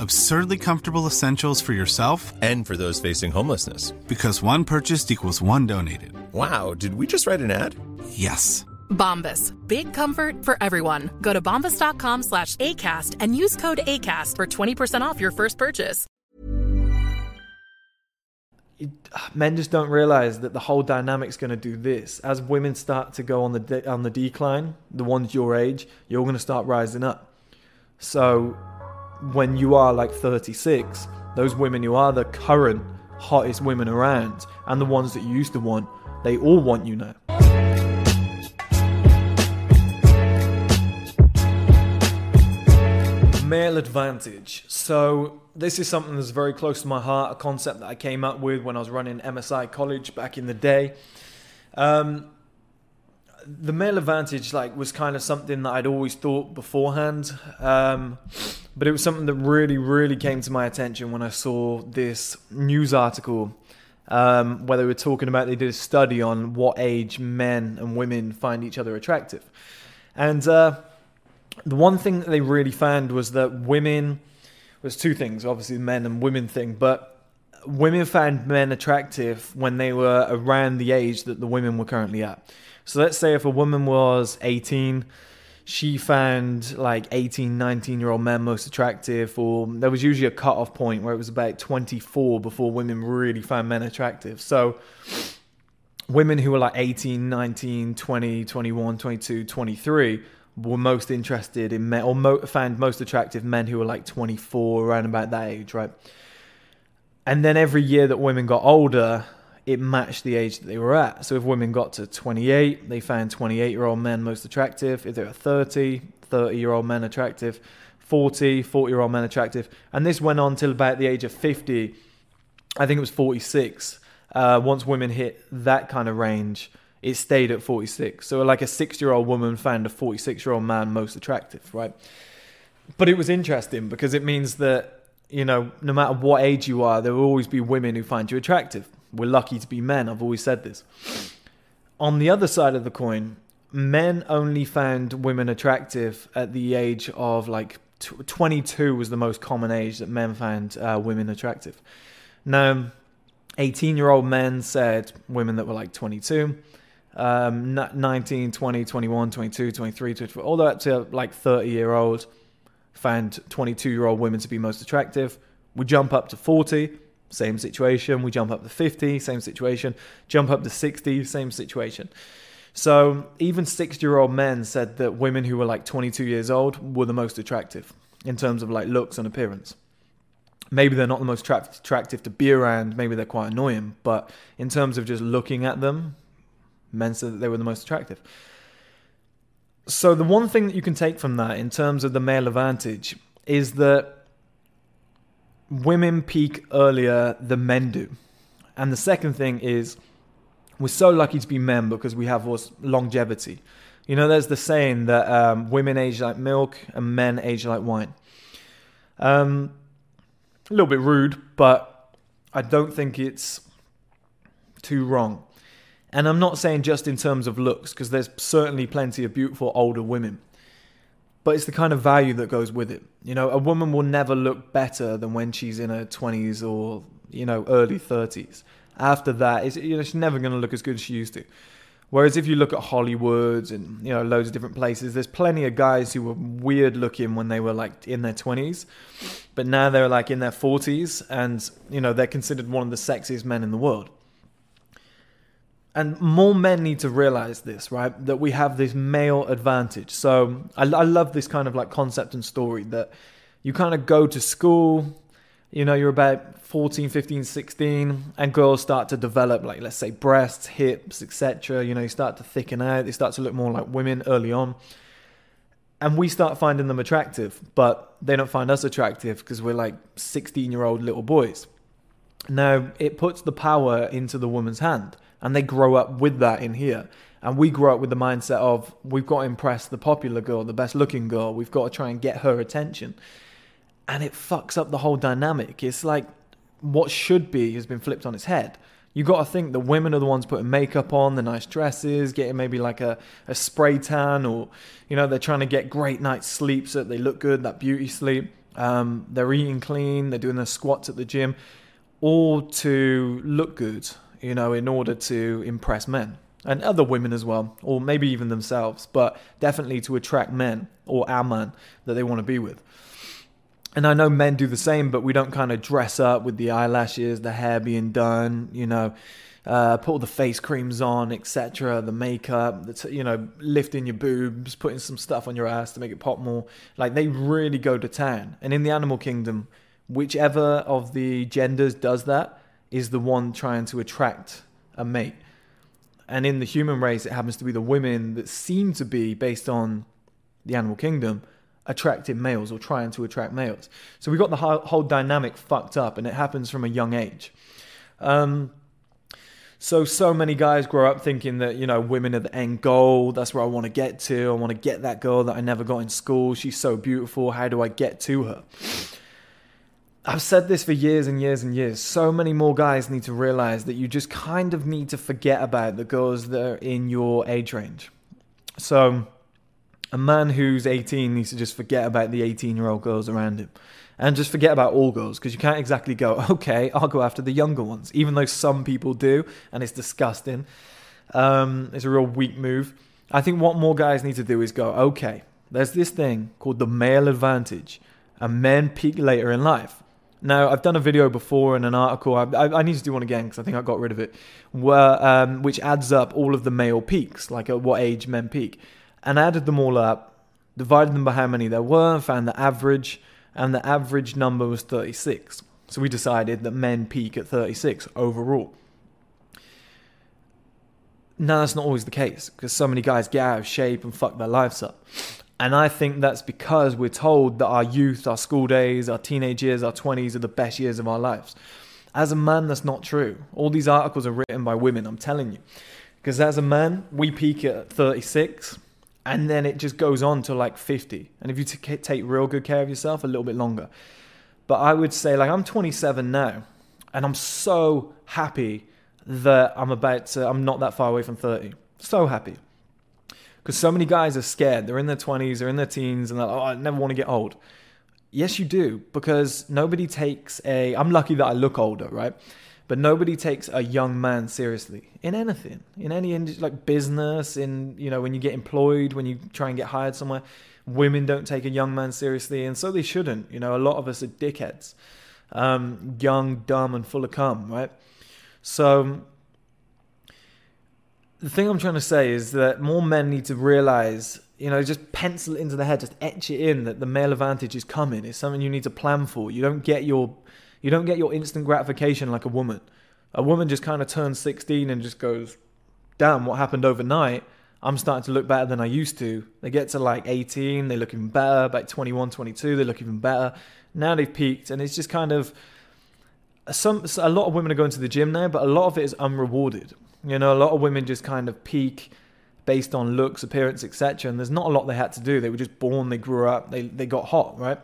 absurdly comfortable essentials for yourself and for those facing homelessness. Because one purchased equals one donated. Wow, did we just write an ad? Yes. Bombas. Big comfort for everyone. Go to bombas.com slash ACAST and use code ACAST for 20% off your first purchase. It, men just don't realize that the whole dynamic's going to do this. As women start to go on the de- on the decline, the ones your age, you're going to start rising up. So when you are like 36, those women who are the current hottest women around and the ones that you used to want, they all want you now. Male advantage. So, this is something that's very close to my heart, a concept that I came up with when I was running MSI College back in the day. Um, the male advantage like was kind of something that I'd always thought beforehand, um, but it was something that really, really came to my attention when I saw this news article um, where they were talking about they did a study on what age men and women find each other attractive, and uh, the one thing that they really found was that women was two things, obviously the men and women thing, but women found men attractive when they were around the age that the women were currently at. So let's say if a woman was 18, she found like 18, 19 year old men most attractive, or there was usually a cut-off point where it was about 24 before women really found men attractive. So women who were like 18, 19, 20, 21, 22, 23 were most interested in men, or mo- found most attractive men who were like 24, around about that age, right? And then every year that women got older, it matched the age that they were at. So if women got to 28, they found 28 year old men most attractive. If they were 30, 30 year old men attractive. 40, 40 year old men attractive. And this went on till about the age of 50. I think it was 46. Uh, once women hit that kind of range, it stayed at 46. So like a six year old woman found a 46 year old man most attractive, right? But it was interesting because it means that, you know, no matter what age you are, there will always be women who find you attractive. We're lucky to be men. I've always said this. On the other side of the coin, men only found women attractive at the age of like 22 was the most common age that men found uh, women attractive. Now, 18 year old men said women that were like 22. Um, 19, 20, 21, 22, 23, 24, all the way up to like 30 year old found 22 year old women to be most attractive. We jump up to 40 same situation. We jump up to 50, same situation. Jump up to 60, same situation. So even 60 year old men said that women who were like 22 years old were the most attractive in terms of like looks and appearance. Maybe they're not the most attractive to be around, maybe they're quite annoying, but in terms of just looking at them, men said that they were the most attractive. So the one thing that you can take from that in terms of the male advantage is that women peak earlier than men do. And the second thing is we're so lucky to be men because we have longevity. You know, there's the saying that um, women age like milk and men age like wine. Um, a little bit rude, but I don't think it's too wrong. And I'm not saying just in terms of looks, because there's certainly plenty of beautiful older women but it's the kind of value that goes with it. You know, a woman will never look better than when she's in her 20s or, you know, early 30s. After that, it's, you know, she's never going to look as good as she used to. Whereas if you look at Hollywood and you know loads of different places, there's plenty of guys who were weird looking when they were like in their 20s, but now they're like in their 40s, and you know they're considered one of the sexiest men in the world. And more men need to realize this, right? That we have this male advantage. So I, I love this kind of like concept and story that you kind of go to school, you know, you're about 14, 15, 16, and girls start to develop, like, let's say, breasts, hips, etc. You know, you start to thicken out, they start to look more like women early on. And we start finding them attractive, but they don't find us attractive because we're like 16 year old little boys. Now, it puts the power into the woman's hand, and they grow up with that in here. And we grow up with the mindset of we've got to impress the popular girl, the best looking girl, we've got to try and get her attention and it fucks up the whole dynamic. It's like what should be has been flipped on its head. You got to think the women are the ones putting makeup on, the nice dresses, getting maybe like a, a spray tan, or you know they're trying to get great night's sleep so that they look good, that beauty sleep. Um, they're eating clean, they're doing their squats at the gym, all to look good, you know, in order to impress men and other women as well, or maybe even themselves, but definitely to attract men or our man that they want to be with and I know men do the same, but we don't kind of dress up with the eyelashes, the hair being done, you know, uh, put all the face creams on, etc., the makeup, that's you know, lifting your boobs, putting some stuff on your ass to make it pop more. Like they really go to town. And in the animal kingdom, whichever of the genders does that is the one trying to attract a mate. And in the human race, it happens to be the women that seem to be based on the animal kingdom attracting males or trying to attract males. So we got the whole, dynamic fucked up, and it happens from a young age. Um, so so many guys grow up thinking that you know women are the end goal. That's where I want to get to. I want to get that girl that I never got in school. She's so beautiful. How do I get to her? I've said this for years and years and years. So many more guys need to realize that you just kind of need to forget about the girls that are in your age range. So a man who's 18 needs to just forget about the 18 year old girls around him and just forget about all girls because you can't exactly go, okay, I'll go after the younger ones, even though some people do, and it's disgusting. Um, it's a real weak move. I think what more guys need to do is go, okay, there's this thing called the male advantage, and men peak later in life. Now, I've done a video before and an article. I, I, I need to do one again because I think I got rid of it, where um, which adds up all of the male peaks, like at what age men peak and added them all up, divided them by how many there were, found the average, and the average number was 36. So we decided that men peak at 36 overall. Now, that's not always the case because so many guys get out of shape and fuck their lives up. And I think that's because we're told that our youth, our school days, our teenage years, our 20s are the best years of our lives. As a man, that's not true. All these articles are written by women, I'm telling you. Because as a man, we peak at 36 and then it just goes on to like 50 and if you t- take real good care of yourself a little bit longer but i would say like i'm 27 now and i'm so happy that i'm about to i'm not that far away from 30 so happy because so many guys are scared they're in their 20s they're in their teens and they're like oh i never want to get old yes you do because nobody takes a i'm lucky that i look older right but nobody takes a young man seriously in anything, in any industry, like business, in, you know, when you get employed, when you try and get hired somewhere. Women don't take a young man seriously, and so they shouldn't. You know, a lot of us are dickheads, um, young, dumb, and full of cum, right? So the thing I'm trying to say is that more men need to realize, you know, just pencil it into the head, just etch it in that the male advantage is coming. It's something you need to plan for. You don't get your you don't get your instant gratification like a woman. A woman just kind of turns 16 and just goes, damn, what happened overnight? I'm starting to look better than I used to. They get to like 18, they look even better. By 21, 22, they look even better. Now they've peaked, and it's just kind of some. A lot of women are going to the gym now, but a lot of it is unrewarded. You know, a lot of women just kind of peak based on looks, appearance, etc. And there's not a lot they had to do. They were just born, they grew up, they they got hot, right?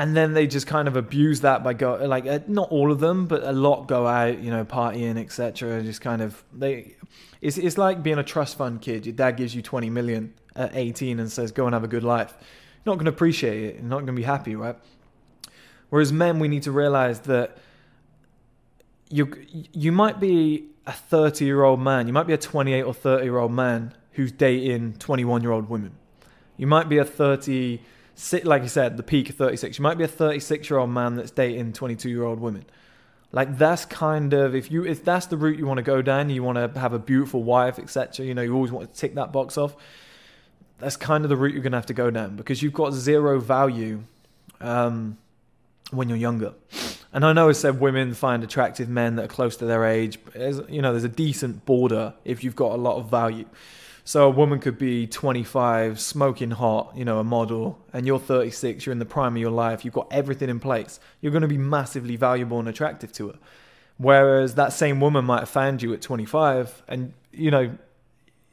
and then they just kind of abuse that by go like uh, not all of them but a lot go out you know partying etc just kind of they it's, it's like being a trust fund kid your dad gives you 20 million at 18 and says go and have a good life you're not going to appreciate it you're not going to be happy right whereas men we need to realize that you you might be a 30 year old man. You might be a 28 or 30 year old man who's dating 21 year old women. You might be a 30, like you said, the peak of 36. You might be a 36 year old man that's dating 22 year old women. Like that's kind of if you if that's the route you want to go down, you want to have a beautiful wife, etc. You know, you always want to tick that box off. That's kind of the route you're going to have to go down because you've got zero value um, when you're younger. And I know I said women find attractive men that are close to their age. There's, you know, there's a decent border if you've got a lot of value. So a woman could be 25, smoking hot, you know, a model, and you're 36, you're in the prime of your life, you've got everything in place. You're going to be massively valuable and attractive to her. Whereas that same woman might have found you at 25, and, you know,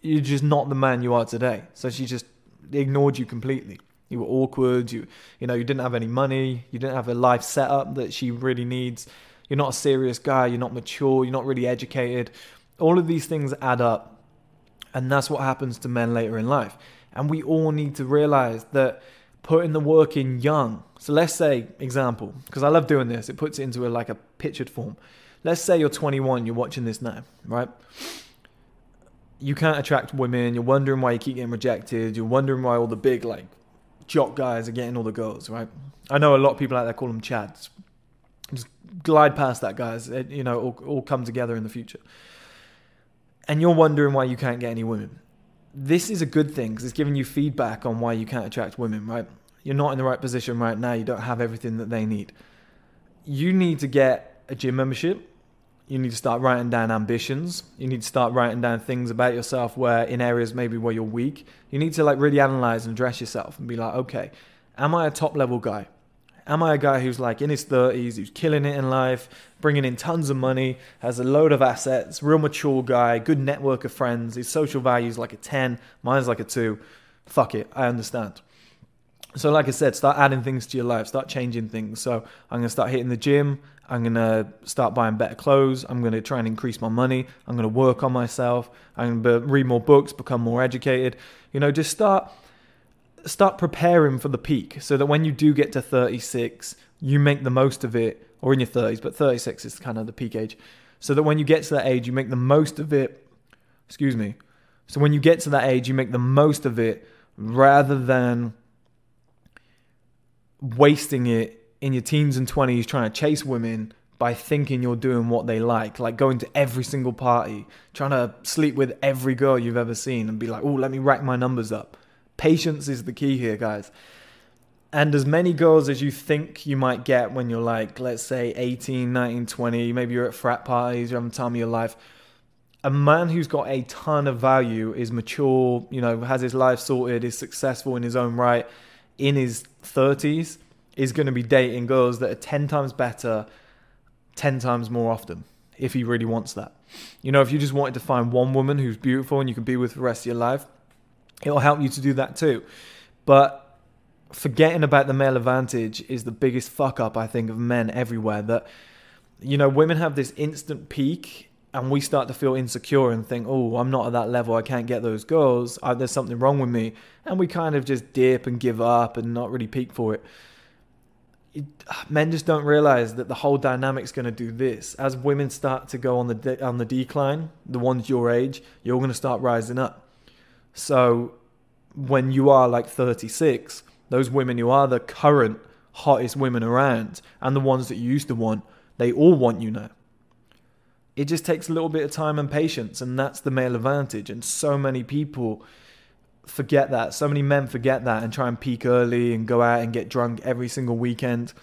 you're just not the man you are today. So she just ignored you completely. You were awkward. You, you know, you didn't have any money. You didn't have a life setup that she really needs. You're not a serious guy. You're not mature. You're not really educated. All of these things add up, and that's what happens to men later in life. And we all need to realize that putting the work in young. So let's say, example, because I love doing this. It puts it into a, like a pictured form. Let's say you're 21. You're watching this now, right? You can't attract women. You're wondering why you keep getting rejected. You're wondering why all the big like jock guys are getting all the girls, right? I know a lot of people out there call them chads. Just glide past that, guys. It, you know, all, all come together in the future. And you're wondering why you can't get any women. This is a good thing because it's giving you feedback on why you can't attract women, right? You're not in the right position right now. You don't have everything that they need. You need to get a gym membership you need to start writing down ambitions. You need to start writing down things about yourself where in areas maybe where you're weak. You need to like really analyze and address yourself and be like, okay, am I a top level guy? Am I a guy who's like in his 30s, who's killing it in life, bringing in tons of money, has a load of assets, real mature guy, good network of friends, his social value's like a 10, mine's like a 2. Fuck it, I understand. So, like I said, start adding things to your life, start changing things. So, I'm going to start hitting the gym. I'm going to start buying better clothes. I'm going to try and increase my money. I'm going to work on myself. I'm going to read more books, become more educated. You know, just start start preparing for the peak so that when you do get to 36, you make the most of it or in your 30s, but 36 is kind of the peak age. So that when you get to that age, you make the most of it. Excuse me. So when you get to that age, you make the most of it rather than wasting it in your teens and 20s trying to chase women by thinking you're doing what they like, like going to every single party, trying to sleep with every girl you've ever seen and be like, oh, let me rack my numbers up. Patience is the key here, guys. And as many girls as you think you might get when you're like, let's say 18, 19, 20, maybe you're at frat parties, you're having time of your life. A man who's got a ton of value, is mature, you know, has his life sorted, is successful in his own right in his 30s is going to be dating girls that are 10 times better 10 times more often if he really wants that. You know, if you just wanted to find one woman who's beautiful and you can be with for the rest of your life, it'll help you to do that too. But forgetting about the male advantage is the biggest fuck up, I think, of men everywhere. That, you know, women have this instant peak and we start to feel insecure and think, oh, I'm not at that level. I can't get those girls. I, there's something wrong with me. And we kind of just dip and give up and not really peak for it ah, men just don't realize that the whole dynamic's going to do this. As women start to go on the de- on the decline, the ones your age, you're going to start rising up. So when you are like 36, those women who are the current hottest women around and the ones that you used to want, they all want you now. It just takes a little bit of time and patience, and that's the male advantage. And so many people forget that. So many men forget that and try and peak early and go out and get drunk every single weekend.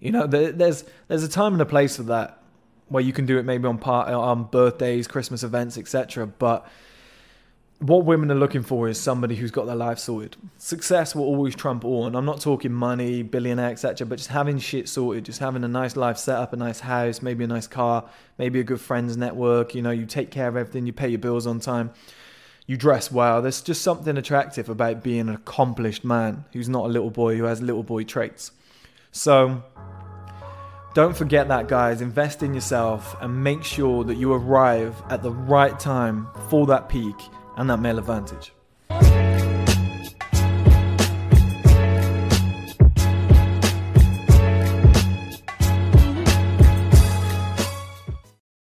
You know, there's there's a time and a place for that where you can do it maybe on part on birthdays, Christmas events, etc. But what women are looking for is somebody who's got their life sorted. Success will always trump all, and I'm not talking money, billionaire, etc. But just having shit sorted, just having a nice life set up, a nice house, maybe a nice car, maybe a good friends network. You know, you take care of everything, you pay your bills on time you dress well. There's just something attractive about being an accomplished man who's not a little boy who has little boy traits. So don't forget that, guys. Invest in yourself and make sure that you arrive at the right time for that peak and that male advantage.